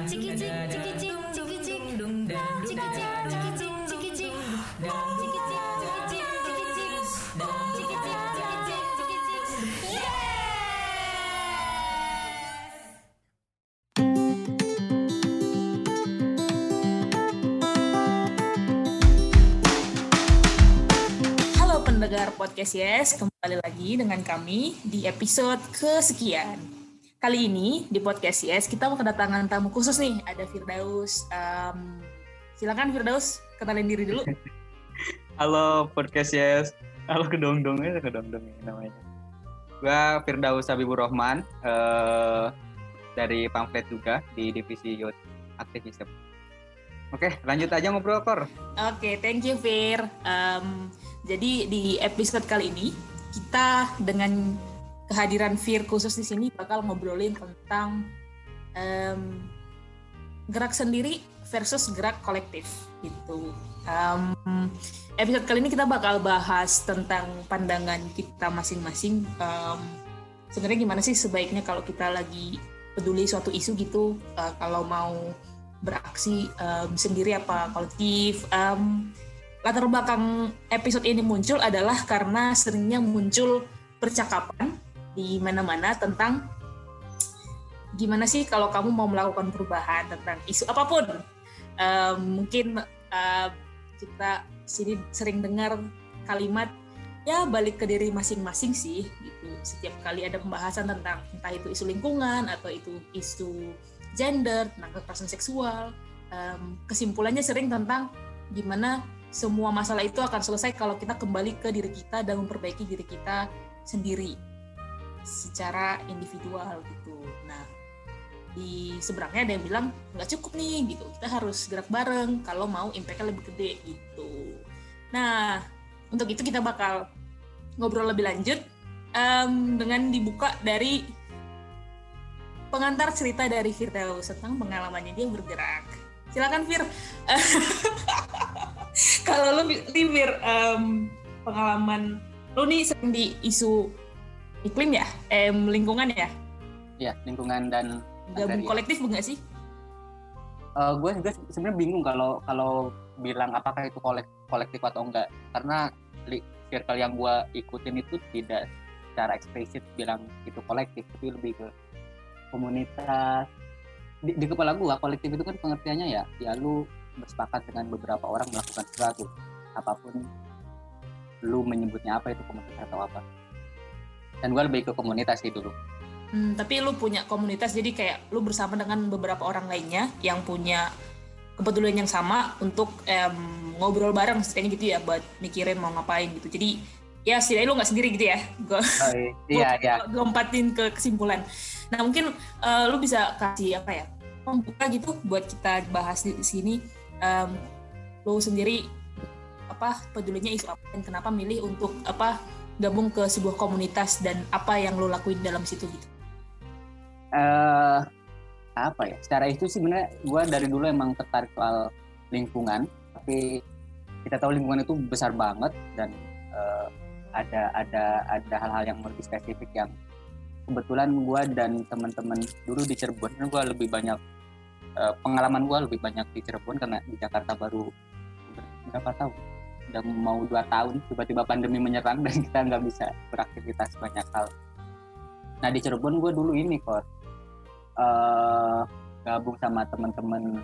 Halo pendengar podcast Yes, kembali lagi dengan kami di episode kesekian. Kali ini di podcast Yes kita mau kedatangan tamu khusus nih, ada Firdaus. Um, silakan Firdaus, kenalin diri dulu. Halo podcast Yes. Halo kedong-dongnya, kedong-dong ini namanya. Gua Firdaus Habibur Rahman eh, dari pamflet juga di divisi Youth Activism. Oke, lanjut aja ngobrol Kor. Oke, thank you Fir. Um, jadi di episode kali ini kita dengan kehadiran Fir khusus di sini bakal ngobrolin tentang um, gerak sendiri versus gerak kolektif gitu. Um, episode kali ini kita bakal bahas tentang pandangan kita masing-masing. Um, Sebenarnya gimana sih sebaiknya kalau kita lagi peduli suatu isu gitu, uh, kalau mau beraksi um, sendiri apa kolektif. Um, latar belakang episode ini muncul adalah karena seringnya muncul percakapan di mana-mana tentang gimana sih kalau kamu mau melakukan perubahan tentang isu apa pun. Um, mungkin uh, kita sini sering dengar kalimat ya balik ke diri masing-masing sih gitu. Setiap kali ada pembahasan tentang entah itu isu lingkungan atau itu isu gender, tentang kekerasan seksual. Um, kesimpulannya sering tentang gimana semua masalah itu akan selesai kalau kita kembali ke diri kita dan memperbaiki diri kita sendiri secara individual gitu. Nah, di seberangnya ada yang bilang nggak cukup nih gitu, kita harus gerak bareng kalau mau impactnya lebih gede gitu. Nah, untuk itu kita bakal ngobrol lebih lanjut um, dengan dibuka dari pengantar cerita dari Firdaus tentang pengalamannya dia bergerak. Silakan Fir. Kalau lu nih Fir, um, pengalaman lu nih sering di isu iklim ya, eh, lingkungan ya? Ya, lingkungan dan Gabung kolektif bukan sih? Eh, gue juga sebenarnya bingung kalau kalau bilang apakah itu kolektif, kolektif atau enggak. Karena circle yang gue ikutin itu tidak secara eksplisit bilang itu kolektif tapi lebih ke komunitas. Di, di kepala gue kolektif itu kan pengertiannya ya ya lu bersepakat dengan beberapa orang melakukan sesuatu. Apa pun lu menyebutnya apa itu komunitas atau apa dan gue lebih ke komunitas sih dulu Hmm, tapi lu punya komunitas jadi kayak lu bersama dengan beberapa orang lainnya yang punya kepedulian yang sama untuk em, ngobrol bareng kayaknya gitu ya buat mikirin mau ngapain gitu. Jadi ya setidaknya lu nggak sendiri gitu ya. Gue oh, iya iya lompatin ke kesimpulan. Nah mungkin eh, lu bisa kasih apa ya pembuka gitu buat kita bahas di sini. Em, lu sendiri apa pedulinya isu apa dan kenapa milih untuk apa gabung ke sebuah komunitas dan apa yang lu lakuin dalam situ gitu. eh apa ya secara itu sih sebenarnya gue dari dulu emang tertarik soal lingkungan tapi kita tahu lingkungan itu besar banget dan eh, ada ada ada hal-hal yang lebih spesifik yang kebetulan gue dan teman-teman dulu di Cirebon gue lebih banyak eh, pengalaman gue lebih banyak di Cirebon karena di Jakarta baru berapa tahun udah mau dua tahun tiba-tiba pandemi menyerang dan kita nggak bisa beraktivitas banyak hal. Nah di Cirebon gue dulu ini kok eh, gabung sama teman-teman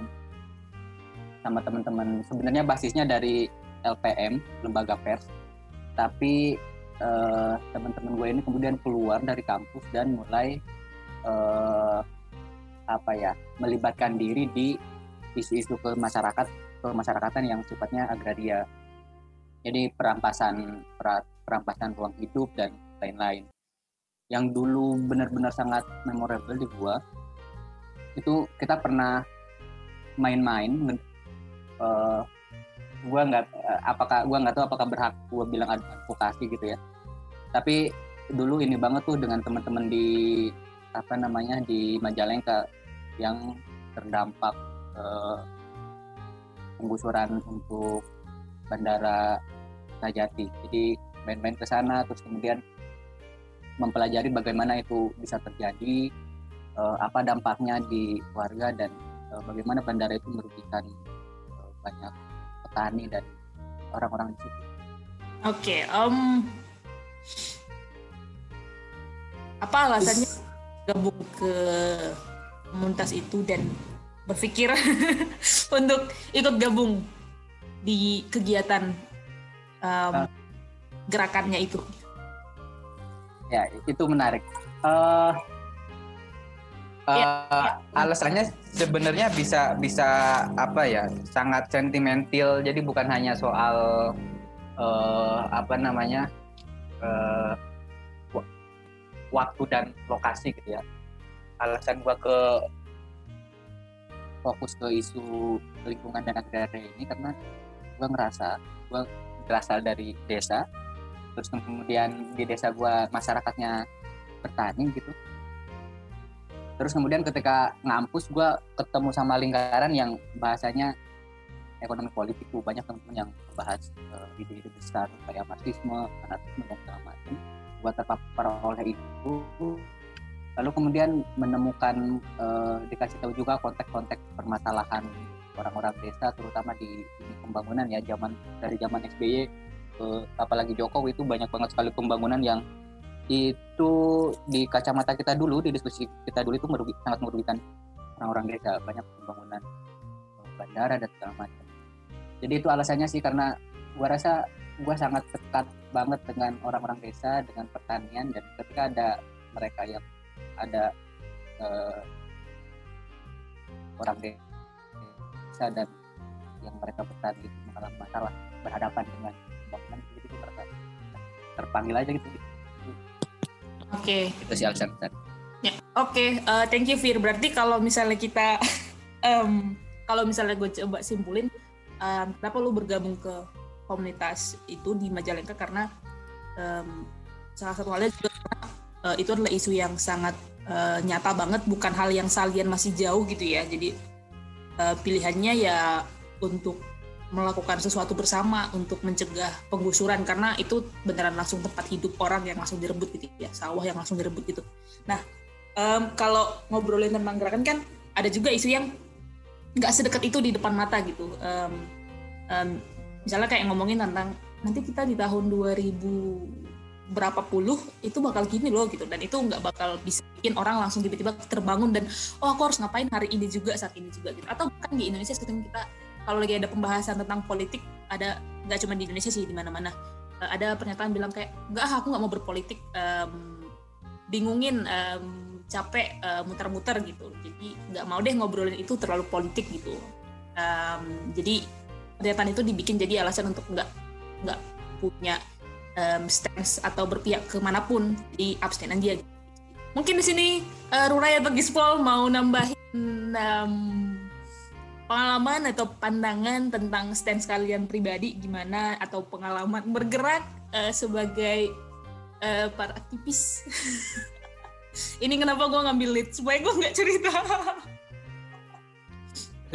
sama teman-teman. Sebenarnya basisnya dari LPM lembaga pers. Tapi eh, teman-teman gue ini kemudian keluar dari kampus dan mulai eh, apa ya melibatkan diri di isu-isu ke masyarakat kemasyarakatan yang sifatnya agraria jadi perampasan pera- perampasan ruang hidup dan lain-lain. Yang dulu benar-benar sangat memorable di gua itu kita pernah main-main eh, gua nggak eh, apakah gua nggak tahu apakah berhak gua bilang ad- advokasi gitu ya. Tapi dulu ini banget tuh dengan teman-teman di apa namanya di Majalengka yang terdampak eh, penggusuran untuk bandara Tajati. Jadi main-main ke sana terus kemudian mempelajari bagaimana itu bisa terjadi, eh, apa dampaknya di warga dan uh, bagaimana bandara itu merugikan uh, banyak petani dan orang-orang di situ. Oke, okay, um, apa alasannya gabung ke komunitas itu dan berpikir untuk ikut gabung di kegiatan um, gerakannya itu? Ya, itu menarik. Uh, uh, ya, ya. Alasannya sebenarnya bisa bisa apa ya, sangat sentimental. Jadi bukan hanya soal uh, apa namanya uh, waktu dan lokasi gitu ya. Alasan gua ke fokus ke isu lingkungan dan agraria ini karena gue ngerasa gue berasal dari desa terus kemudian di desa gue masyarakatnya petani gitu terus kemudian ketika ngampus gue ketemu sama lingkaran yang bahasanya ekonomi politik tuh banyak teman-teman yang membahas uh, ide-ide besar kayak marxisme, anarkisme dan segala macam. Gue terpapar oleh itu, lalu kemudian menemukan uh, dikasih tahu juga konteks-konteks permasalahan orang-orang desa terutama di, di pembangunan ya zaman dari zaman SBY ke apalagi Jokowi itu banyak banget sekali pembangunan yang itu di kacamata kita dulu di diskusi kita dulu itu merugi, sangat merugikan orang-orang desa. Banyak pembangunan bandara dan segala macam. Jadi itu alasannya sih karena gua rasa gua sangat dekat banget dengan orang-orang desa dengan pertanian dan ketika ada mereka yang ada uh, orang desa bisa dan yang mereka bertani itu mengalami masalah berhadapan dengan pembangunan jadi itu mereka terpanggil aja gitu. Oke. Okay. Itu sih alasan Ya, oke. Okay. Uh, eh, thank you Fir. Berarti kalau misalnya kita um, kalau misalnya gue coba simpulin um, kenapa lu bergabung ke komunitas itu di Majalengka karena um, salah satu halnya juga uh, itu adalah isu yang sangat uh, nyata banget bukan hal yang salian masih jauh gitu ya. Jadi uh, pilihannya ya untuk melakukan sesuatu bersama untuk mencegah penggusuran karena itu beneran langsung tempat hidup orang yang langsung direbut gitu ya sawah yang langsung direbut gitu. Nah um, kalau ngobrolin tentang gerakan kan ada juga isu yang nggak sedekat itu di depan mata gitu. Um, um, misalnya kayak ngomongin tentang nanti kita di tahun 2000 berapa puluh itu bakal gini loh gitu. Dan itu nggak bakal bisa bikin orang langsung tiba-tiba terbangun dan oh aku harus ngapain hari ini juga saat ini juga gitu. Atau kan di Indonesia sekarang kita kalau lagi ada pembahasan tentang politik ada nggak cuma di Indonesia sih di mana-mana. Uh, ada pernyataan bilang kayak nggak aku nggak mau berpolitik um, bingungin um, capek uh, muter-muter gitu. Jadi nggak mau deh ngobrolin itu terlalu politik gitu. Um, jadi pernyataan itu dibikin jadi alasan untuk nggak nggak punya um, stance atau berpihak ke mana pun jadi abstain aja mungkin di sini uh, Rurai atau Gispol mau nambahin um, pengalaman atau pandangan tentang stance kalian pribadi gimana atau pengalaman bergerak uh, sebagai uh, para aktivis. Ini kenapa gue ngambil lead? Supaya gue nggak cerita.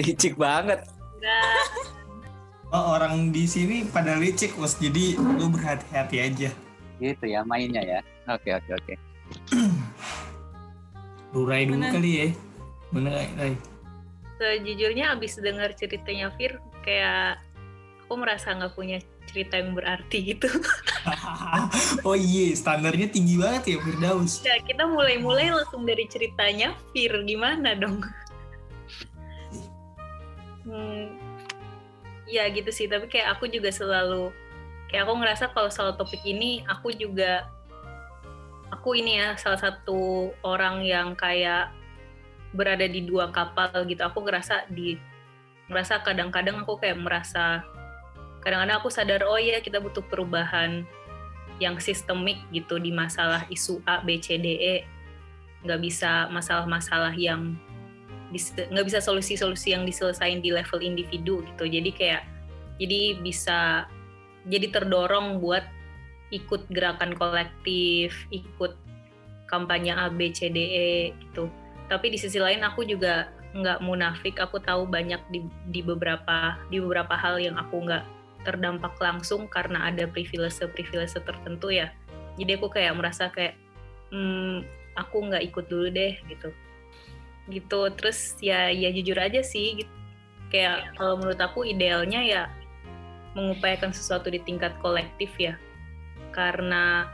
Licik banget oh, orang di sini pada licik bos. Jadi lu berhati-hati aja. Gitu ya mainnya ya. Oke oke oke. Lu Rai dulu kali ya. Mana Rai. Sejujurnya abis dengar ceritanya Fir kayak aku merasa nggak punya cerita yang berarti gitu. oh iya, standarnya tinggi banget ya Firdaus. Ya, kita mulai-mulai langsung dari ceritanya. Fir, gimana dong? Hmm, ya gitu sih. Tapi kayak aku juga selalu kayak aku ngerasa kalau soal topik ini aku juga aku ini ya salah satu orang yang kayak berada di dua kapal gitu. Aku ngerasa di ngerasa kadang-kadang aku kayak merasa kadang-kadang aku sadar oh ya kita butuh perubahan yang sistemik gitu di masalah isu A B C D E. Nggak bisa masalah-masalah yang nggak bisa solusi-solusi yang diselesain di level individu gitu. Jadi kayak jadi bisa jadi terdorong buat ikut gerakan kolektif ikut kampanye A B C D E gitu. Tapi di sisi lain aku juga nggak munafik aku tahu banyak di, di beberapa di beberapa hal yang aku nggak terdampak langsung karena ada privilege privilege tertentu ya. Jadi aku kayak merasa kayak hmm, aku nggak ikut dulu deh gitu gitu. Terus ya ya jujur aja sih gitu. kayak kalau menurut aku idealnya ya mengupayakan sesuatu di tingkat kolektif ya. Karena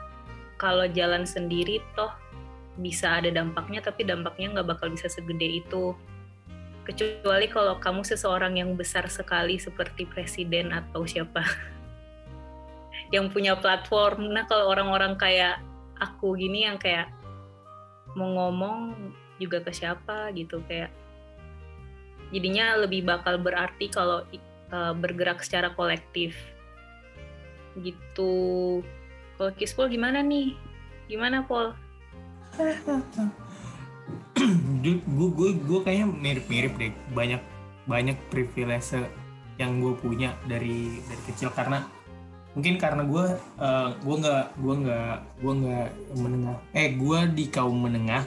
kalau jalan sendiri toh bisa ada dampaknya tapi dampaknya nggak bakal bisa segede itu. Kecuali kalau kamu seseorang yang besar sekali seperti presiden atau siapa yang punya platform. Nah kalau orang-orang kayak aku gini yang kayak mau ngomong juga ke siapa gitu kayak jadinya lebih bakal berarti kalau uh, bergerak secara kolektif. Gitu. Kalau Kispol gimana nih? Gimana Pol? Gue gue gue kayaknya mirip-mirip deh. Banyak banyak privilege yang gue punya dari dari kecil. Karena mungkin karena gue uh, gue nggak gue nggak gue nggak menengah eh gue di kaum menengah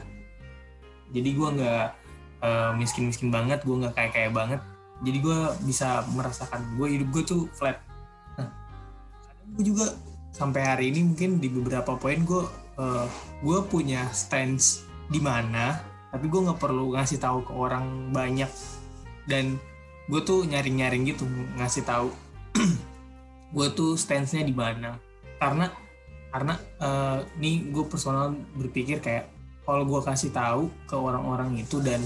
jadi gue nggak uh, miskin miskin banget gue nggak kaya kaya banget. Jadi gue bisa merasakan gue hidup gue tuh flat. Nah gue juga sampai hari ini mungkin di beberapa poin gue uh, gue punya stance di mana tapi gue nggak perlu ngasih tahu ke orang banyak. Dan gue tuh nyaring nyaring gitu ngasih tahu gue tuh stance-nya di mana. Karena karena uh, nih gue personal berpikir kayak kalau gue kasih tahu ke orang-orang itu dan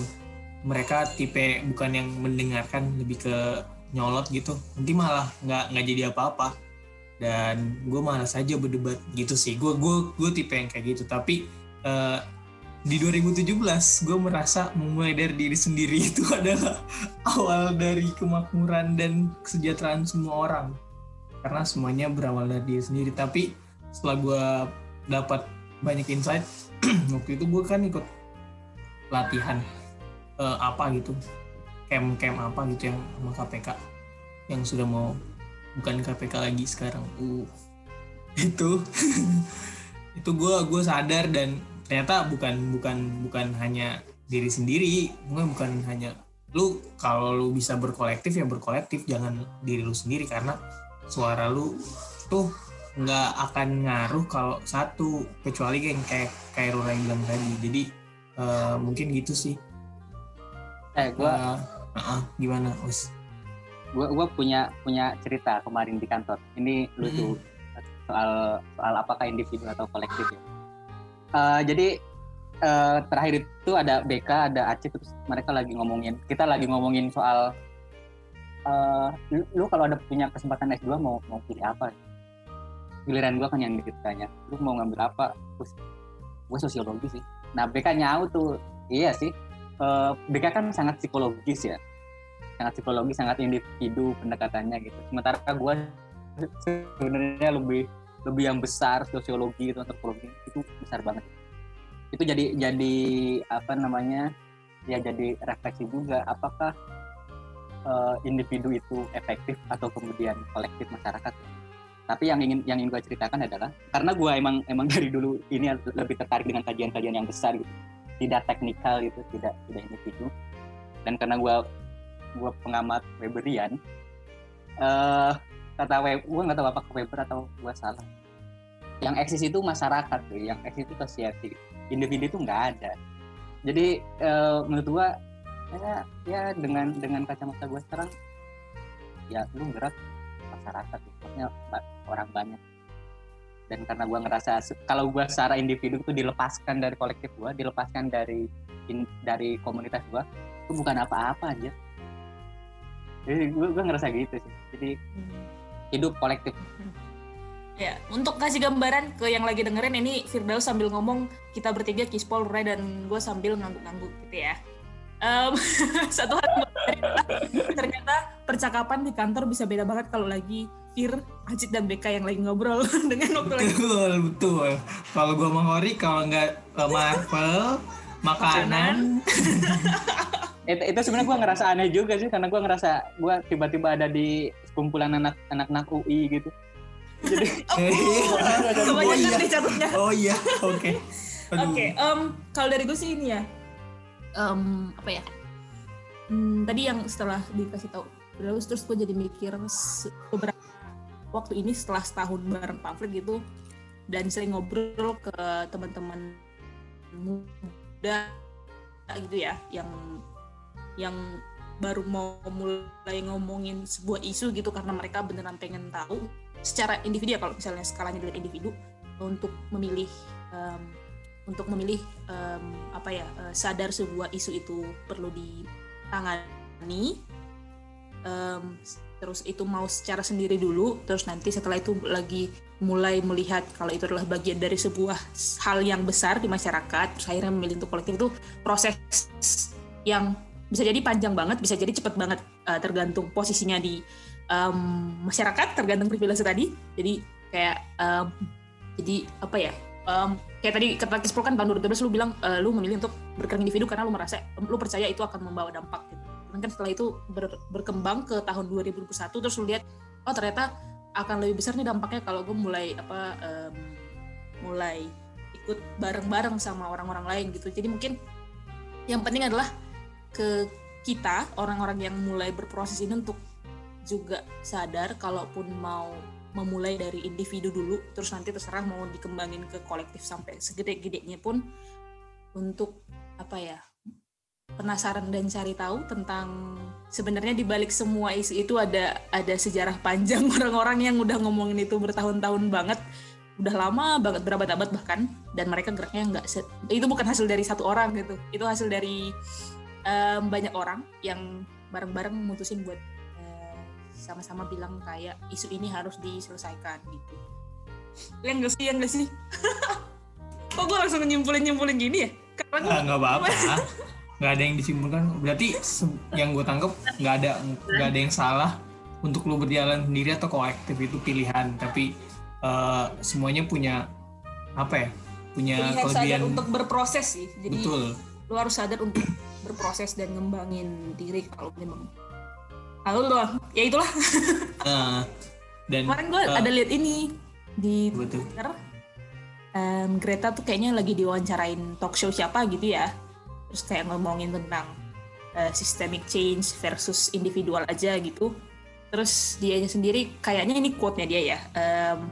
mereka tipe bukan yang mendengarkan lebih ke nyolot gitu nanti malah nggak nggak jadi apa-apa. Dan gue malas saja berdebat gitu sih. Gue gue gue tipe yang kayak gitu. Tapi uh, di 2017 gue merasa memulai dari diri sendiri itu adalah awal dari kemakmuran dan kesejahteraan semua orang. Karena semuanya berawal dari diri sendiri. Tapi setelah gue dapat banyak insight waktu itu gue kan ikut latihan uh, apa gitu camp camp apa gitu yang sama KPK yang sudah mau bukan KPK lagi sekarang uh itu itu gue gue sadar dan ternyata bukan bukan bukan hanya diri sendiri bukan bukan hanya lu kalau lu bisa berkolektif ya berkolektif jangan diri lu sendiri karena suara lu tuh nggak akan ngaruh kalau satu kecuali kayak kayak kayak Rura bilang tadi. Jadi uh, mungkin gitu sih. Eh gua uh, uh, gimana us? gua gua punya punya cerita kemarin di kantor. Ini lucu. Hmm. soal soal apakah individu atau kolektif ya. Uh, jadi uh, terakhir itu ada BK ada Aceh terus mereka lagi ngomongin kita lagi ngomongin soal uh, lu, lu kalau ada punya kesempatan S2 mau mau pilih apa giliran gue kan yang ditanya lu mau ngambil apa? Terus gue sosiologi sih. Nah BK nyau tuh iya sih. Uh, eh, BK kan sangat psikologis ya. Sangat psikologis sangat individu pendekatannya gitu. Sementara gue sebenarnya lebih lebih yang besar sosiologi itu antropologi itu besar banget. Itu jadi jadi apa namanya ya jadi refleksi juga apakah uh, individu itu efektif atau kemudian kolektif masyarakat tapi yang ingin yang ingin gue ceritakan adalah karena gue emang emang dari dulu ini lebih tertarik dengan kajian-kajian yang besar gitu. Tidak teknikal gitu tidak tidak individu dan karena gue gue pengamat Weberian uh, kata Web gue nggak tahu apakah Weber atau gue salah. Yang eksis itu masyarakat tuh. Yang eksis itu society individu itu nggak ada. Jadi uh, menurut gue ya ya dengan dengan kacamata gue sekarang ya lu gerak masyarakat maksudnya orang banyak. Dan karena gue ngerasa kalau gue secara individu itu dilepaskan dari kolektif gue dilepaskan dari in, dari komunitas gue itu bukan apa-apa aja jadi gue, gue ngerasa gitu sih. Jadi hidup kolektif. Ya, untuk kasih gambaran ke yang lagi dengerin ini Firdaus sambil ngomong kita bertiga Kispol, Ray dan gue sambil ngangguk-ngangguk gitu ya um, satu hal ternyata percakapan di kantor bisa beda banget kalau lagi Fir, Acit dan BK yang lagi ngobrol dengan waktu lagi. Betul, betul. Kalau gue mau Hori, kalau nggak Marvel, makanan. itu, itu sebenarnya gue ngerasa aneh juga sih, karena gue ngerasa gue tiba-tiba ada di kumpulan anak anak UI gitu. Jadi, oh, oh, iya. Oh iya, oke. Okay. Oke, okay, um, kalau dari gue sih ini ya, um, apa ya? Hmm, tadi yang setelah dikasih tahu. Terus terus gue jadi mikir beberapa waktu ini setelah setahun bareng pamflet gitu dan sering ngobrol ke teman-teman muda gitu ya yang yang baru mau mulai ngomongin sebuah isu gitu karena mereka beneran pengen tahu secara individu ya kalau misalnya skalanya dari individu untuk memilih um, untuk memilih um, apa ya uh, sadar sebuah isu itu perlu ditangani. Um, terus itu mau secara sendiri dulu terus nanti setelah itu lagi mulai melihat kalau itu adalah bagian dari sebuah hal yang besar di masyarakat terus akhirnya memilih untuk kolektif itu proses yang bisa jadi panjang banget bisa jadi cepat banget uh, tergantung posisinya di um, masyarakat tergantung privilege tadi. Jadi kayak um, jadi apa ya um, kayak tadi ketika Kispro kan tahun 2013 lu bilang uh, lu memilih untuk bergerak individu karena lu merasa lu percaya itu akan membawa dampak gitu. Kan setelah itu ber, berkembang ke tahun 2021 terus lu lihat oh ternyata akan lebih besar nih dampaknya kalau gue mulai apa um, mulai ikut bareng-bareng sama orang-orang lain gitu. Jadi mungkin yang penting adalah ke kita orang-orang yang mulai berproses ini untuk juga sadar kalaupun mau memulai dari individu dulu terus nanti terserah mau dikembangin ke kolektif sampai segede-gedenya pun untuk apa ya penasaran dan cari tahu tentang sebenarnya di balik semua isu itu ada ada sejarah panjang orang-orang yang udah ngomongin itu bertahun-tahun banget udah lama banget berabad-abad bahkan dan mereka geraknya nggak itu bukan hasil dari satu orang gitu itu hasil dari um, banyak orang yang bareng-bareng memutusin buat sama-sama bilang kayak isu ini harus diselesaikan gitu. Yang gak sih, yang gak sih? Kok gue langsung nyimpulin-nyimpulin gini ya? Karena nggak apa-apa. nggak ada yang disimpulkan. Berarti yang gue tangkap nggak ada nggak ada yang salah untuk lu berjalan sendiri atau kolektif itu pilihan. Tapi uh, semuanya punya apa ya? Punya kelebihan untuk berproses sih. Jadi betul. lu harus sadar untuk berproses dan ngembangin diri kalau memang lalu loh ya itulah. Uh, dan kemarin gue uh, ada lihat ini di betul. Twitter. Um, Greta tuh kayaknya lagi diwawancarain talk show siapa gitu ya. Terus kayak ngomongin tentang uh, systemic change versus individual aja gitu. Terus dia sendiri kayaknya ini quote-nya dia ya um,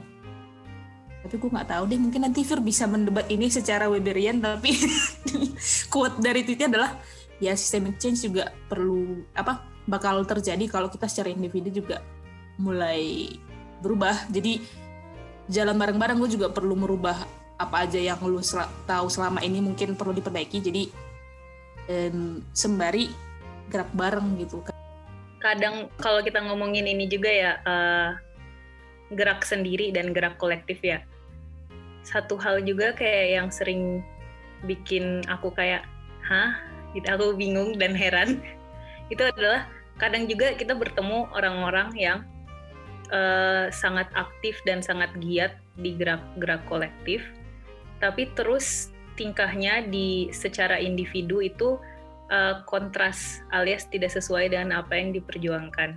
tapi gue nggak tahu deh mungkin nanti Fir bisa mendebat ini secara Weberian tapi quote dari tweetnya adalah ya systemic change juga perlu apa bakal terjadi kalau kita secara individu juga mulai berubah. Jadi jalan bareng-bareng gue juga perlu merubah apa aja yang lu sel tahu selama ini mungkin perlu diperbaiki. Jadi um, sembari gerak bareng gitu. Kadang kalau kita ngomongin ini juga ya uh, gerak sendiri dan gerak kolektif ya. Satu hal juga kayak yang sering bikin aku kayak hah? Gitu aku bingung dan heran itu adalah kadang juga kita bertemu orang-orang yang uh, sangat aktif dan sangat giat di gerak-gerak kolektif. Tapi terus tingkahnya di secara individu itu uh, kontras alias tidak sesuai dengan apa yang diperjuangkan.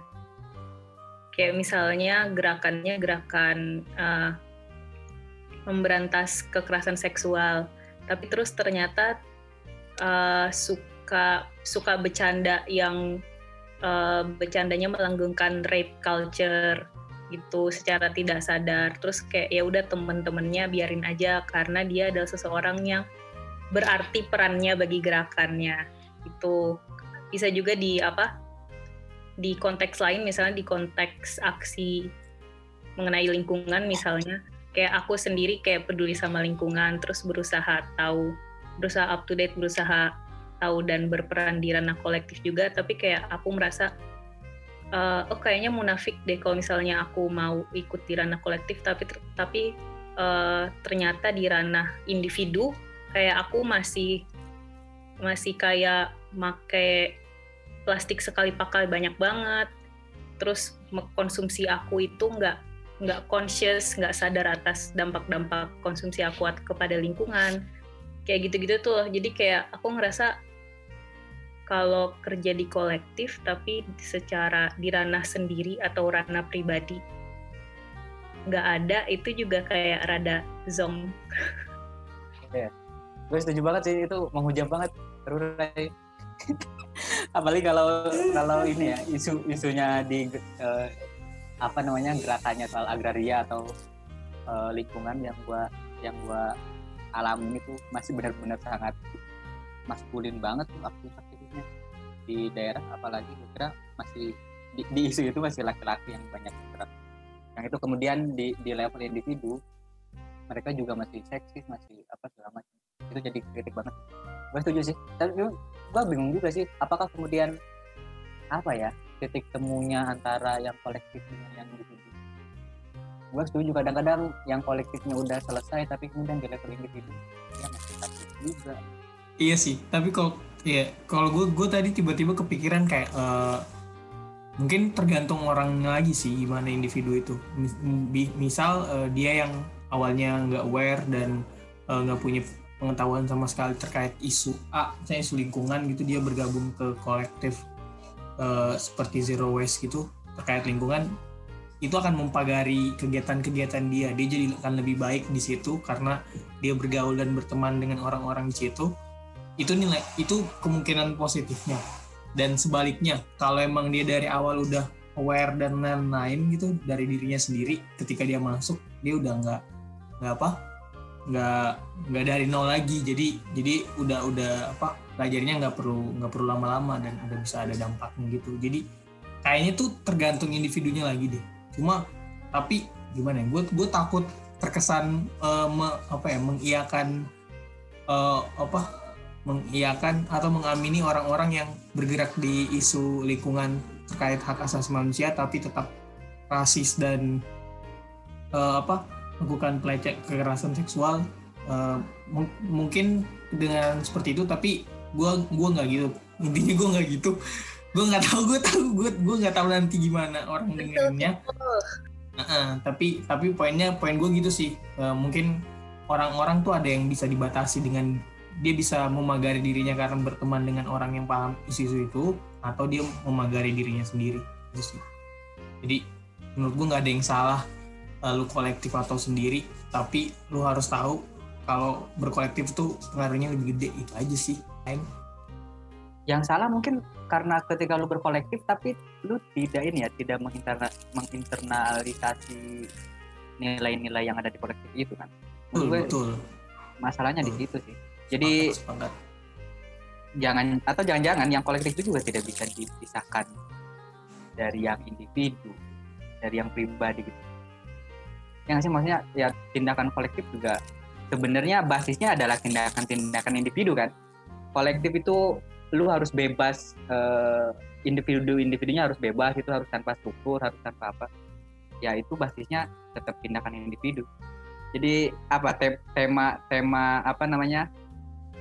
Kayak misalnya gerakannya gerakan uh, memberantas kekerasan seksual. Tapi terus ternyata uh, suka suka bercanda yang uh, bercandanya melanggengkan rape culture gitu secara tidak sadar. Terus kayak ya udah temen-temennya biarin aja karena dia adalah seseorang yang berarti perannya bagi gerakannya itu bisa juga di apa di konteks lain misalnya di konteks aksi mengenai lingkungan misalnya. Kayak aku sendiri kayak peduli sama lingkungan terus berusaha tahu berusaha up to date berusaha tahu dan berperan di ranah kolektif juga tapi kayak aku merasa uh, oh kayaknya munafik deh kalau misalnya aku mau ikut di ranah kolektif tapi tapi uh, ternyata di ranah individu kayak aku masih masih kayak make plastik sekali pakai banyak banget. Terus konsumsi aku itu nggak nggak conscious nggak sadar atas dampak-dampak konsumsi aku kepada lingkungan. Kayak gitu-gitu tuh jadi kayak aku ngerasa kalau kerja di kolektif tapi secara di ranah sendiri atau ranah pribadi nggak ada itu juga kayak rada zong. Ya, gue setuju banget sih itu menghujam banget terurai. Apalagi kalau kalau ini ya isu isunya di uh, apa namanya gerakannya soal agraria atau uh, lingkungan yang gua yang gua alamin itu masih benar-benar sangat maskulin banget aktivitasnya di daerah apalagi kira masih di, di isu itu masih laki-laki yang banyak bergerak yang itu kemudian di, di level individu mereka juga masih seksis masih apa segala macam. Itu jadi kritik banget. Gue setuju sih. Tapi gue bingung juga sih apakah kemudian apa ya titik temunya antara yang kolektif dengan yang individu gue setuju kadang-kadang yang kolektifnya udah selesai tapi kemudian di level individu ya masih juga. Iya sih tapi kalau ya kalau gue gue tadi tiba-tiba kepikiran kayak uh, mungkin tergantung orangnya lagi sih gimana individu itu. Misal uh, dia yang awalnya nggak aware dan eh, nggak uh, punya pengetahuan sama sekali terkait isu A, misalnya isu lingkungan gitu dia bergabung ke kolektif uh, seperti zero waste gitu terkait lingkungan itu akan mempagari kegiatan-kegiatan dia. Dia jadi akan lebih baik di situ karena dia bergaul dan berteman dengan orang-orang di situ itu nilai itu kemungkinan positifnya. Dan sebaliknya kalau emang dia dari awal udah aware dan lain-lain gitu dari dirinya sendiri ketika dia masuk dia udah nggak nggak apa nggak nggak dari nol lagi. Jadi jadi udah udah apa belajarnya nggak perlu nggak perlu lama-lama dan udah bisa ada dampaknya gitu. Jadi kayaknya tuh tergantung individunya lagi deh. Cuma tapi gimana ya gue gue takut terkesan uh, me, apa ya mengiakan uh, apa mengiakan atau mengamini orang-orang yang bergerak di isu lingkungan terkait hak asasi manusia tapi tetap rasis dan uh, apa melakukan pelecehan kekerasan seksual. Uh, mungkin dengan seperti itu tapi gue gue nggak gitu. Intinya gue nggak gitu. Gue nggak tahu gue tahu gue gue nggak tahu nanti gimana orang dengerinnya uh -uh, tapi tapi poinnya poin gue gitu sih. Uh, mungkin orang-orang tuh ada yang bisa dibatasi dengan dia bisa memagari dirinya karena berteman dengan orang yang paham isu-isu itu atau dia memagari dirinya sendiri. Sih. Jadi menurut gue nggak ada yang salah lu kolektif atau sendiri tapi lu harus tahu kalau berkolektif tuh pengaruhnya lebih gede. Itu aja sih lain yang salah mungkin karena ketika lu berkolektif tapi lu tidak ini ya tidak menginterna, menginternalisasi nilai-nilai yang ada di kolektif itu kan. Betul, gue, betul. masalahnya betul. di situ sih jadi jangan atau jangan-jangan yang kolektif itu juga tidak bisa dipisahkan dari yang individu dari yang pribadi gitu. Yang sih? Maksudnya ya tindakan kolektif juga sebenarnya basisnya adalah tindakan-tindakan individu kan. Kolektif itu lu harus bebas uh, individu-individunya harus bebas itu harus tanpa struktur harus tanpa apa. Ya itu basisnya tetap tindakan individu. Jadi apa te tema tema apa namanya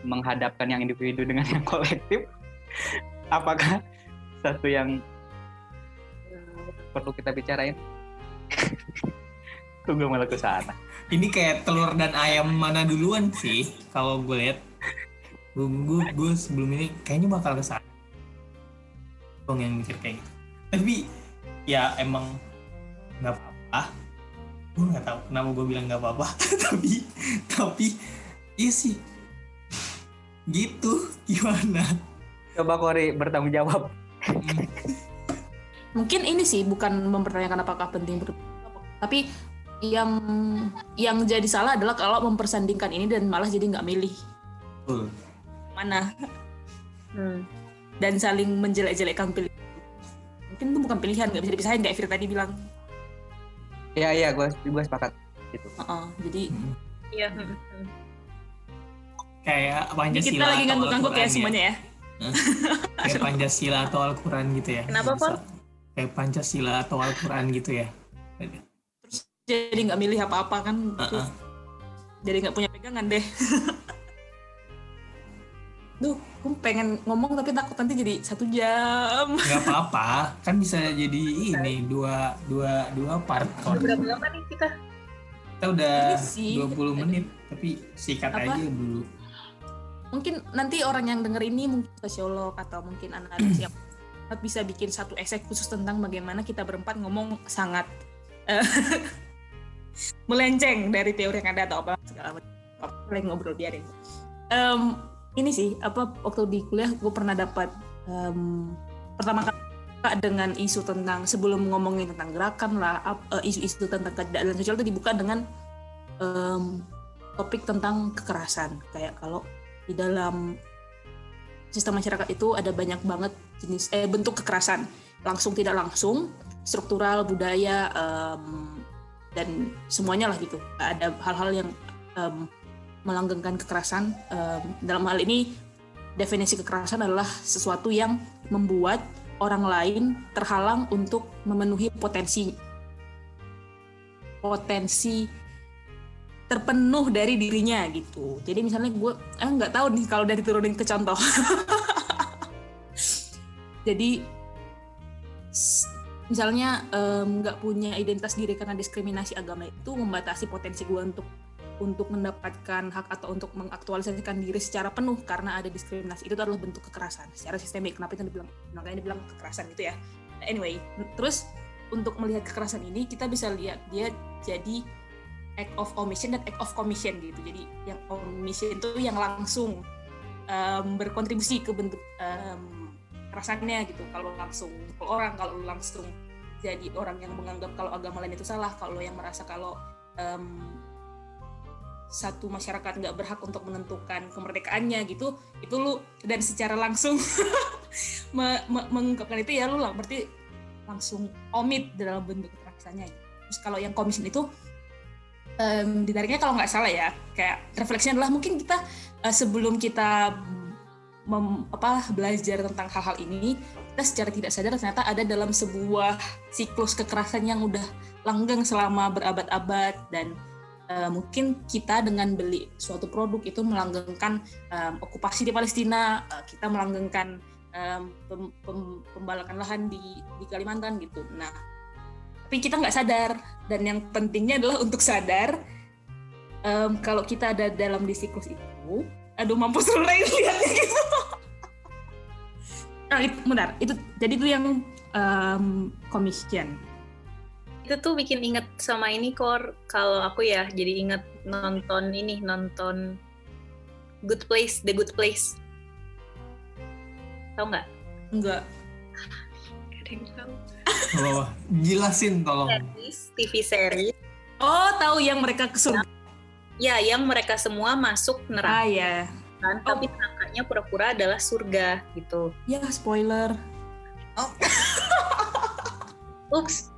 menghadapkan yang individu dengan yang kolektif apakah satu yang perlu kita bicarain Tunggu malah ke sana. Ini kayak telur dan ayam mana duluan sih kalau gue lihat. Gue, gue, gue sebelum ini kayaknya bakal ke sana. Bang yang mikir kayak gitu. Tapi ya emang nggak apa-apa. Gue nggak tahu kenapa gue bilang nggak apa-apa. tapi tapi iya sih. Gitu gimana? Coba Kori bertanggung jawab. Hmm. Mungkin ini sih bukan mempertanyakan apakah penting tapi yang yang jadi salah adalah kalau mempersandingkan ini dan malah jadi nggak milih uh. mana hmm. dan saling menjelek-jelekkan pilih mungkin itu bukan pilihan nggak bisa dipisahin kayak Fir tadi bilang iya iya gue gue sepakat gitu uh -uh, jadi iya kayak Pancasila kita lagi ngangguk-ngangguk ya semuanya ya kayak Pancasila atau Al-Quran gitu ya kenapa Pak? kayak Pancasila atau Al-Quran gitu ya jadi nggak milih apa-apa kan uh -uh. jadi nggak punya pegangan deh Duh, gue pengen ngomong tapi takut nanti jadi satu jam. Gak apa-apa, kan bisa jadi ini dua dua dua part. Berapa lama nih kita? Kita udah dua puluh menit, tapi sikat apa? aja dulu. Mungkin nanti orang yang denger ini mungkin sosiolog atau mungkin analis yang bisa bikin satu esek khusus tentang bagaimana kita berempat ngomong sangat eh, melenceng dari teori yang ada atau apa segala macam. Lagi ngobrol biarin um, ini sih apa waktu di kuliah gue pernah dapat um, pertama kali dengan isu tentang sebelum ngomongin tentang gerakan lah uh, isu-isu tentang keadilan sosial itu dibuka dengan um, topik tentang kekerasan. Kayak kalau di dalam sistem masyarakat itu ada banyak banget jenis eh bentuk kekerasan. Langsung tidak langsung struktural budaya um, dan semuanya lah gitu. Ada hal-hal yang um, melanggengkan kekerasan. Um, dalam hal ini definisi kekerasan adalah sesuatu yang membuat orang lain terhalang untuk memenuhi potensi potensi terpenuh dari dirinya gitu. Jadi misalnya gue eh nggak tahu nih kalau dari turunin ke contoh. Jadi misalnya nggak um, punya identitas diri karena diskriminasi agama itu membatasi potensi gue untuk untuk mendapatkan hak atau untuk mengaktualisasikan diri secara penuh karena ada diskriminasi itu adalah bentuk kekerasan secara sistemik kenapa itu dibilang makanya dibilang kekerasan gitu ya anyway terus untuk melihat kekerasan ini kita bisa lihat dia jadi act of omission dan act of commission gitu. Jadi yang omission itu yang langsung um, berkontribusi ke bentuk um, kekerasannya gitu. Kalau langsung kalau orang kalau langsung jadi orang yang menganggap kalau agama lain itu salah kalau yang merasa kalau um, satu masyarakat nggak berhak untuk menentukan kemerdekaannya gitu itu lu dan secara langsung me, me, mengungkapkan itu ya lu lah berarti langsung omit dalam bentuk kekerasannya terus kalau yang komision itu um, ditariknya kalau nggak salah ya kayak refleksinya adalah mungkin kita uh, sebelum kita mem, apa belajar tentang hal-hal ini kita secara tidak sadar ternyata ada dalam sebuah siklus kekerasan yang udah langgeng selama berabad-abad dan uh, mungkin kita dengan beli suatu produk itu melanggengkan um, okupasi di Palestina, uh, kita melanggengkan um, pem, pem, pembalakan lahan di, di Kalimantan gitu. Nah, tapi kita nggak sadar. Dan yang pentingnya adalah untuk sadar um, kalau kita ada dalam di siklus itu, aduh mampus lu lagi lihatnya gitu. nah, itu, benar, itu jadi itu yang um, commission. Itu tuh bikin inget sama ini kor. Kalau aku ya jadi inget nonton ini nonton Good Place The Good Place. Tahu nggak? Nggak ada yang tahu oh, jelasin tolong. Series, TV series. Oh tahu yang mereka ke surga. Ya yang mereka semua masuk neraka. Ah ya. Kan? Oh. tapi nerakanya pura-pura adalah surga gitu. Ya spoiler. Oh. Ups,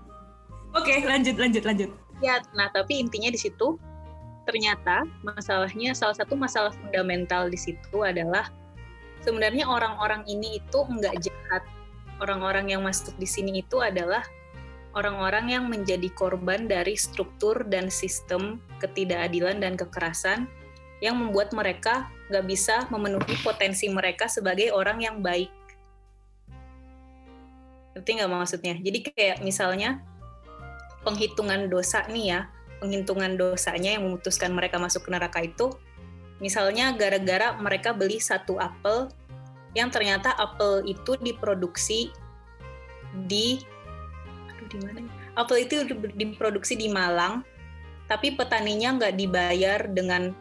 Oke, okay, lanjut, lanjut, lanjut. Ya, nah tapi intinya di situ ternyata masalahnya salah satu masalah fundamental di situ adalah sebenarnya orang-orang ini itu enggak jahat. Orang-orang yang masuk di sini itu adalah orang-orang yang menjadi korban dari struktur dan sistem ketidakadilan dan kekerasan yang membuat mereka nggak bisa memenuhi potensi mereka sebagai orang yang baik. Ngerti nggak maksudnya? Jadi kayak misalnya penghitungan dosa nih ya, penghitungan dosanya yang memutuskan mereka masuk ke neraka itu, misalnya gara-gara mereka beli satu apel yang ternyata apel itu diproduksi di aduh di mana ya? Apel itu diproduksi di Malang, tapi petaninya nggak dibayar dengan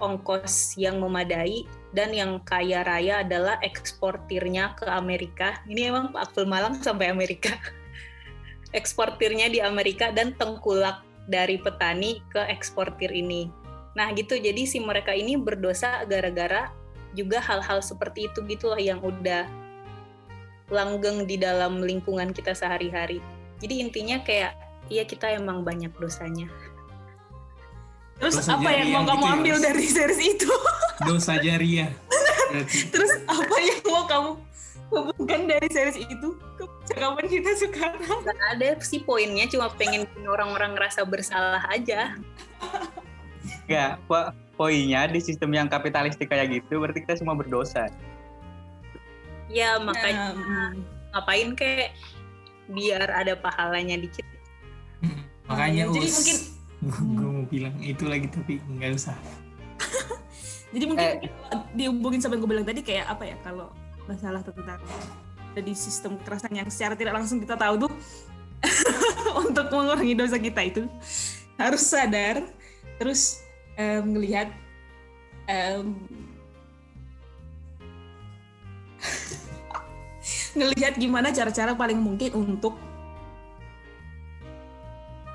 ongkos yang memadai dan yang kaya raya adalah eksportirnya ke Amerika. Ini emang apel Malang sampai Amerika. eksportirnya di Amerika dan tengkulak dari petani ke eksportir ini. Nah gitu, jadi si mereka ini berdosa gara-gara juga hal-hal seperti itu gitu loh yang udah langgeng di dalam lingkungan kita sehari-hari. Jadi intinya kayak, iya kita emang banyak dosanya. Terus dosa apa yang mau kamu gitu ya, ambil ya, dari series itu? Dosa jariah. Terus apa yang mau kamu hubungkan dari series itu ke percakapan kita sekarang Gak ada sih poinnya cuma pengen orang-orang ngerasa bersalah aja Gak, po poinnya di sistem yang kapitalistik kayak gitu berarti kita semua berdosa. Ya makanya um, ngapain kayak biar ada pahalanya dikit. Hmm, makanya uh, jadi mungkin gue mau bilang itu lagi tapi nggak usah. Jadi mungkin eh. dihubungin sama yang gue bilang tadi kayak apa ya kalau masalah tentang jadi sistem kekerasan yang secara tidak langsung kita tahu tuh untuk mengurangi dosa kita itu harus sadar terus um, melihat um, ngelihat gimana cara-cara paling mungkin untuk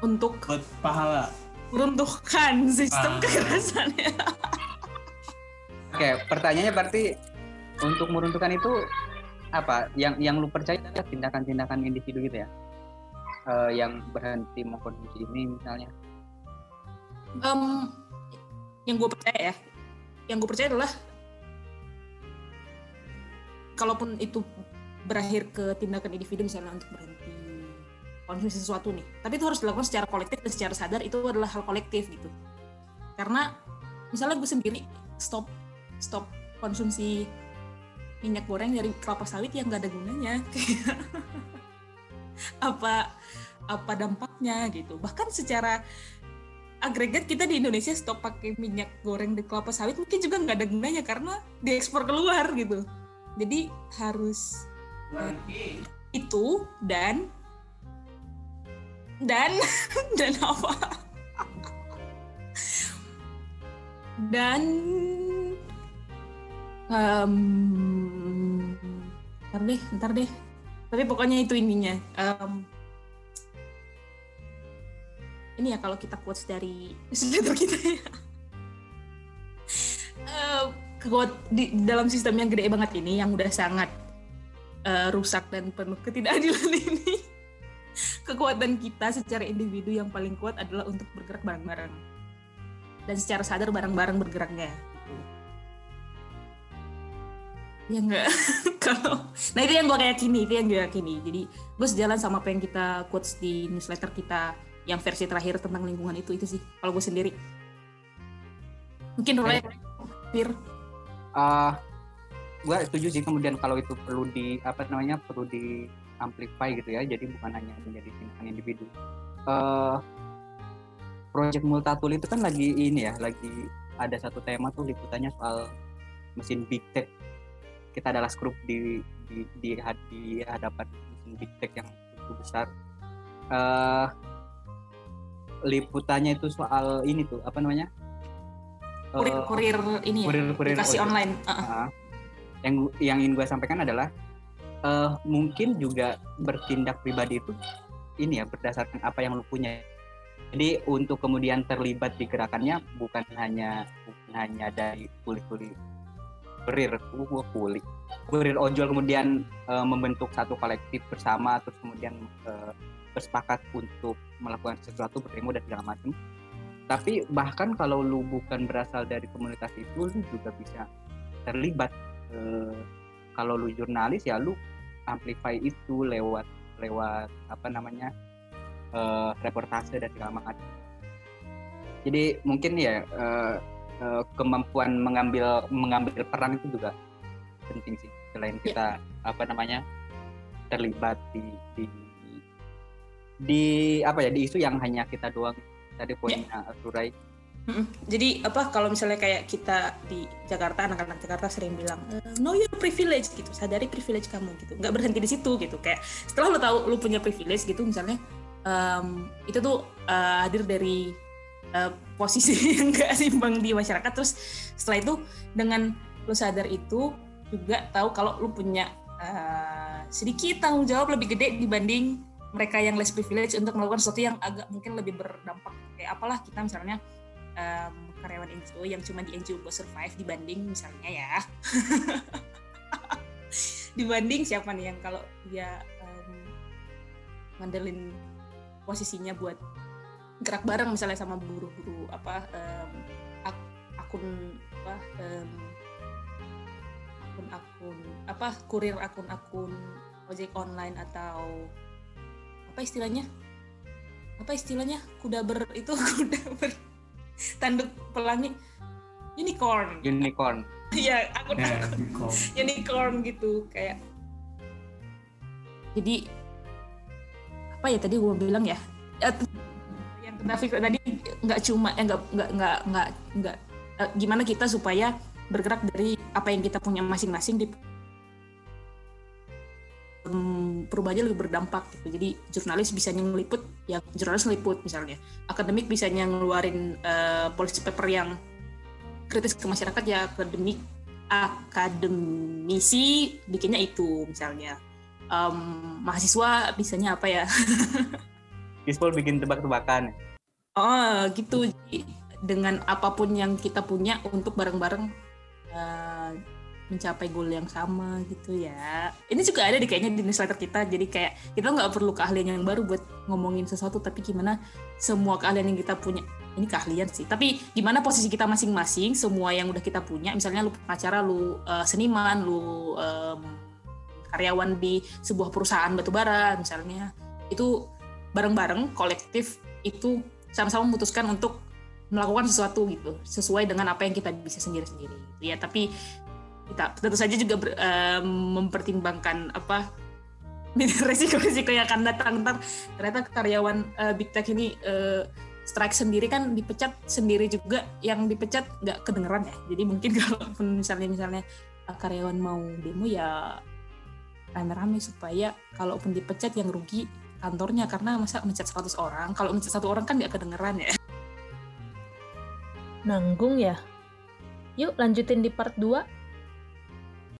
untuk buat pahala. meruntuhkan sistem kekerasannya. Oke, pertanyaannya berarti untuk meruntuhkan itu apa? Yang yang lu percaya adalah tindakan-tindakan individu gitu ya? Eh, yang berhenti mengkonsumsi ini misalnya? Em, yang gue percaya ya, yang gue percaya adalah kalaupun itu berakhir ke tindakan individu misalnya untuk berhenti konsumsi sesuatu nih, tapi itu harus dilakukan secara kolektif dan secara sadar itu adalah hal kolektif gitu. Karena misalnya gue sendiri stop stop konsumsi minyak goreng dari kelapa sawit yang gak ada gunanya, apa apa dampaknya gitu. Bahkan secara agregat kita di Indonesia stop pakai minyak goreng di kelapa sawit mungkin juga nggak ada gunanya karena diekspor keluar gitu. Jadi harus eh, itu dan dan dan apa? dan em, ntar deh, ntar deh. Tapi pokoknya itu ininya. Em, ini ya kalau kita quotes dari newsletter kita ya. Eh, quote di, dalam sistem yang gede banget ini yang udah sangat eh, rusak dan penuh ketidakadilan ini. Kekuatan kita secara individu yang paling kuat adalah untuk bergerak bareng-bareng. Dan secara sadar bareng-bareng bergeraknya gitu. ya enggak. Kalau nah itu yang gue yakini itu yang gue yakini. Jadi gue sejalan sama apa yang kita quotes di newsletter kita yang versi terakhir tentang lingkungan itu itu sih kalau gue sendiri. Mungkin Roy Fir. Uh, gue setuju sih kemudian kalau itu perlu di apa namanya perlu di amplify gitu ya jadi bukan hanya menjadi tindakan individu. Uh, project multatul itu kan lagi ini ya lagi ada satu tema tuh liputannya soal mesin big tech. Kita adalah skrup di di di, di hadapan mesin big tech yang begitu besar. Uh, liputannya itu soal ini tuh apa namanya kurir Uh, kurir ini ya kurir- kurir- aplikasi iya. online Uh-uh. Ah, yang yang ingin gue sampaikan adalah eh, mungkin juga bertindak pribadi itu ini ya berdasarkan apa yang lu punya. Jadi untuk kemudian terlibat di gerakannya bukan hanya bukan hanya dari kulit-kulit kurir, uh, kulit kurir ojol kemudian eh, membentuk satu kolektif bersama terus kemudian eh, bersepakat untuk melakukan sesuatu berdemo dan segala macam. Tapi bahkan kalau lu bukan berasal dari komunitas itu, lu juga bisa terlibat eh, kalau lu jurnalis ya lu amplify itu lewat lewat apa namanya eh, reportase dan segala macam. Jadi mungkin ya eh, eh, kemampuan mengambil mengambil peran itu juga penting sih. Selain kita apa namanya terlibat di di di apa ya di isu yang hanya kita doang tadi poinnya Surai Mm-mm. Jadi apa kalau misalnya kayak kita di Jakarta anak-anak Jakarta sering bilang "Eh, know your privilege gitu sadari privilege kamu gitu. Nggak berhenti di situ gitu. Kayak setelah lo tahu lo punya privilege gitu misalnya em, itu tuh eh, hadir dari eh, posisi yang nggak seimbang di masyarakat. Terus setelah itu dengan lo sadar itu juga tahu kalau lo punya eh, sedikit tanggung jawab lebih gede dibanding mereka yang less privilege untuk melakukan sesuatu yang agak mungkin lebih berdampak. Kayak apalah kita misalnya em, karyawan NGO yang cuma di NGO buat survive dibanding misalnya ya. Dibanding siapa nih yang kalau dia em, ngandelin posisinya buat gerak bareng misalnya sama buruh-buruh apa em, ak- akun apa em, akun-akun apa kurir akun-akun ojek online atau apa istilahnya? Apa istilahnya? Kuda ber itu kuda ber tanduk pelangi. Unicorn. Unicorn. Ya akun Nah, kok. unicorn. Gitu kayak. Jadi apa ya tadi gue bilang ya? Eh, yang Fikri tadi nggak cuma eh, nggak nggak nggak nggak nggak eh, gimana kita supaya bergerak dari apa yang kita punya masing-masing di perubahannya lebih berdampak gitu. Jadi jurnalis bisa ngeliput ya jurnalis ngeliput misalnya. Akademik bisa ngeluarin eh, policy paper yang kritis ke masyarakat ya akademik akademisi bikinnya itu misalnya. Em, mahasiswa bisanya apa ya? Bispol bikin tebak-tebakan Oh gitu. Jadi, dengan apa pun yang kita punya untuk bareng-bareng eh, mencapai goal yang sama gitu ya. Ini juga ada di kayaknya di newsletter kita. Jadi kayak kita nggak perlu keahlian yang baru buat ngomongin sesuatu, tapi gimana semua keahlian yang kita punya ini keahlian sih. Tapi gimana posisi kita masing-masing, semua yang udah kita punya, misalnya lu pengacara, lu uh, seniman, lu um, karyawan di sebuah perusahaan batubara misalnya, itu bareng-bareng kolektif itu sama-sama memutuskan untuk melakukan sesuatu gitu sesuai dengan apa yang kita bisa sendiri-sendiri gitu ya tapi kita tentu saja juga ber, um, mempertimbangkan apa resiko-resiko yang akan datang. Ntar ternyata karyawan uh, big tech ini uh, strike sendiri kan dipecat sendiri juga. Yang dipecat nggak kedengeran ya. Jadi mungkin kalau misalnya misalnya karyawan mau demo ya rame-rame supaya kalaupun dipecat yang rugi kantornya. Karena masa mencat 100 orang kalau mencat satu orang kan nggak kedengeran ya. Nanggung ya. Yuk lanjutin di part 2